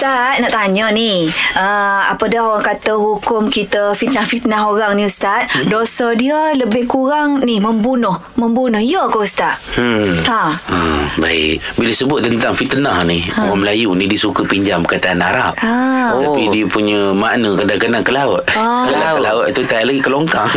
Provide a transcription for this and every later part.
Ustaz nak tanya ni uh, Apa dah orang kata hukum kita fitnah-fitnah orang ni Ustaz hmm? Dosa dia lebih kurang ni membunuh Membunuh Ya ke Ustaz? Hmm. Ha. Hmm, baik. Bila sebut tentang fitnah ni, ha. orang Melayu ni dia suka pinjam perkataan Arab. Ah. Tapi dia punya makna kadang-kadang ke laut. Ah. Kalau ke laut tu tak lagi ke longkang.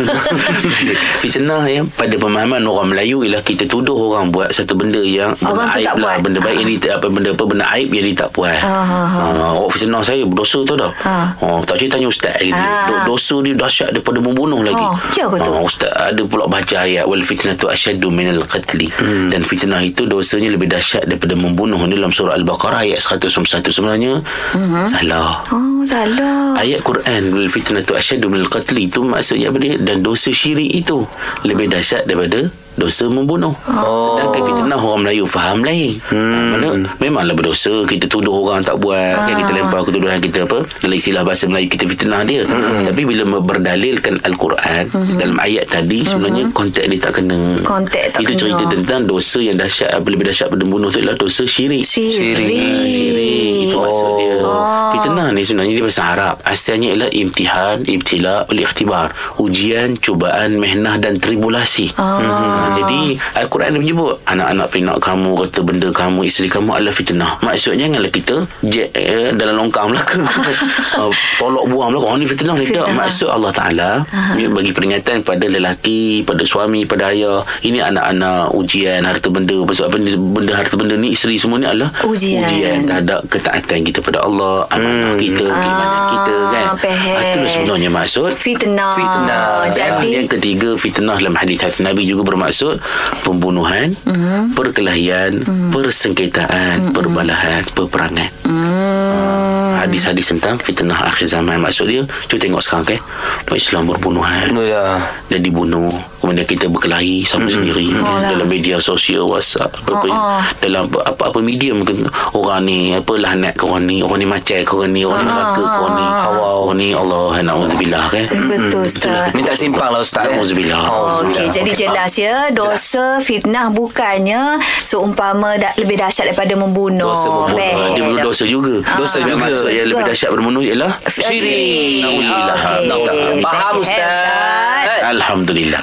fitnah ya pada pemahaman orang Melayu ialah kita tuduh orang buat satu benda yang Orang tu benda aib tak lah, buat. benda baik yang dia apa benda apa benda aib yang dia tak puas. Ah, ah, Ah, awak fitnah saya berdosa tu dah. Ah. Oh, tak cerita tanya ustaz. Ah. Do- Dosa dia dahsyat daripada membunuh lagi. Oh, ya ke tu? Ah, ustaz ada pula baca ayat wal fitnatu asyaddu minal qatli hmm. dan fitnah itu dosanya lebih dahsyat daripada membunuh Ni dalam surah al-baqarah ayat 191 sebenarnya hmm. salah Oh salah Ayat Quran wal fitnatu asyaddu minal qatli itu maksudnya apa dia dan dosa syirik itu lebih dahsyat daripada dosa membunuh. Oh. Sedangkan fitnah orang Melayu faham lain. Hmm. Mana memanglah berdosa kita tuduh orang tak buat ah. kan kita lempar ketuduhan kita apa dalam istilah bahasa Melayu kita fitnah dia. Hmm. Tapi bila berdalilkan al-Quran hmm. dalam ayat tadi sebenarnya konteks dia tak kena. Konteks tak Itu kena. cerita tentang dosa yang dahsyat lebih dahsyat daripada membunuh tu adalah dosa syirik. Syirik. Ah, syirik itu dia. Fitnah ni sebenarnya dia bahasa Arab. Asalnya ialah imtihan, ibtila, wal ikhtibar. Ujian, cubaan, mehnah dan tribulasi. Ah. jadi Al-Quran dia menyebut anak-anak pinak kamu, kata benda kamu, isteri kamu adalah fitnah. Maksudnya janganlah kita jet, eh, dalam longkang belaka. uh, tolak buang belaka. Oh ni fitnah ni. Tak. Maksud Allah Ta'ala dia bagi peringatan pada lelaki, pada suami, pada ayah. Ini anak-anak ujian harta benda. Pasal apa ni, benda harta benda ni isteri semua ni adalah Ujian. ujian terhadap ketaatan kita pada Allah, amanah kita, keimanan kita kan. faham. Ah, Itulah sebenarnya maksud Fitnah Fitnah. Jadi yang ketiga fitnah dalam hadis hadis Nabi juga bermaksud pembunuhan, Mhm. perkelahian, persengketaan, perbalahan, peperangan. hmm. Hadis-hadis tentang fitnah akhir zaman maksud dia. Cuba tengok sekarang kan. Umat Islam berbunuhan Ya. dan dibunuh. Kemudian kita berkelahi sama sendiri Oh lah. dalam media sosial WhatsApp apa, Oh, oh. dalam apa- apa-apa media mungkin orang ni apa lahnat ke orang ni orang ni macam ke orang ni orang ni neraka ke orang ni hawa orang ni Allah na'udzubillah kan Betul Ustaz Minta simpang lah Ustaz. eh. na'udzubillah Okey, jadi jelas ya dosa fitnah bukannya seumpama lebih dahsyat daripada membunuh. Dosa membunuh. Dia berdosa juga Dosa juga. Yang lebih dahsyat berbunuh ialah Syirik. Na'udzubillah Okey. Faham. Ustaz. Alhamdulillah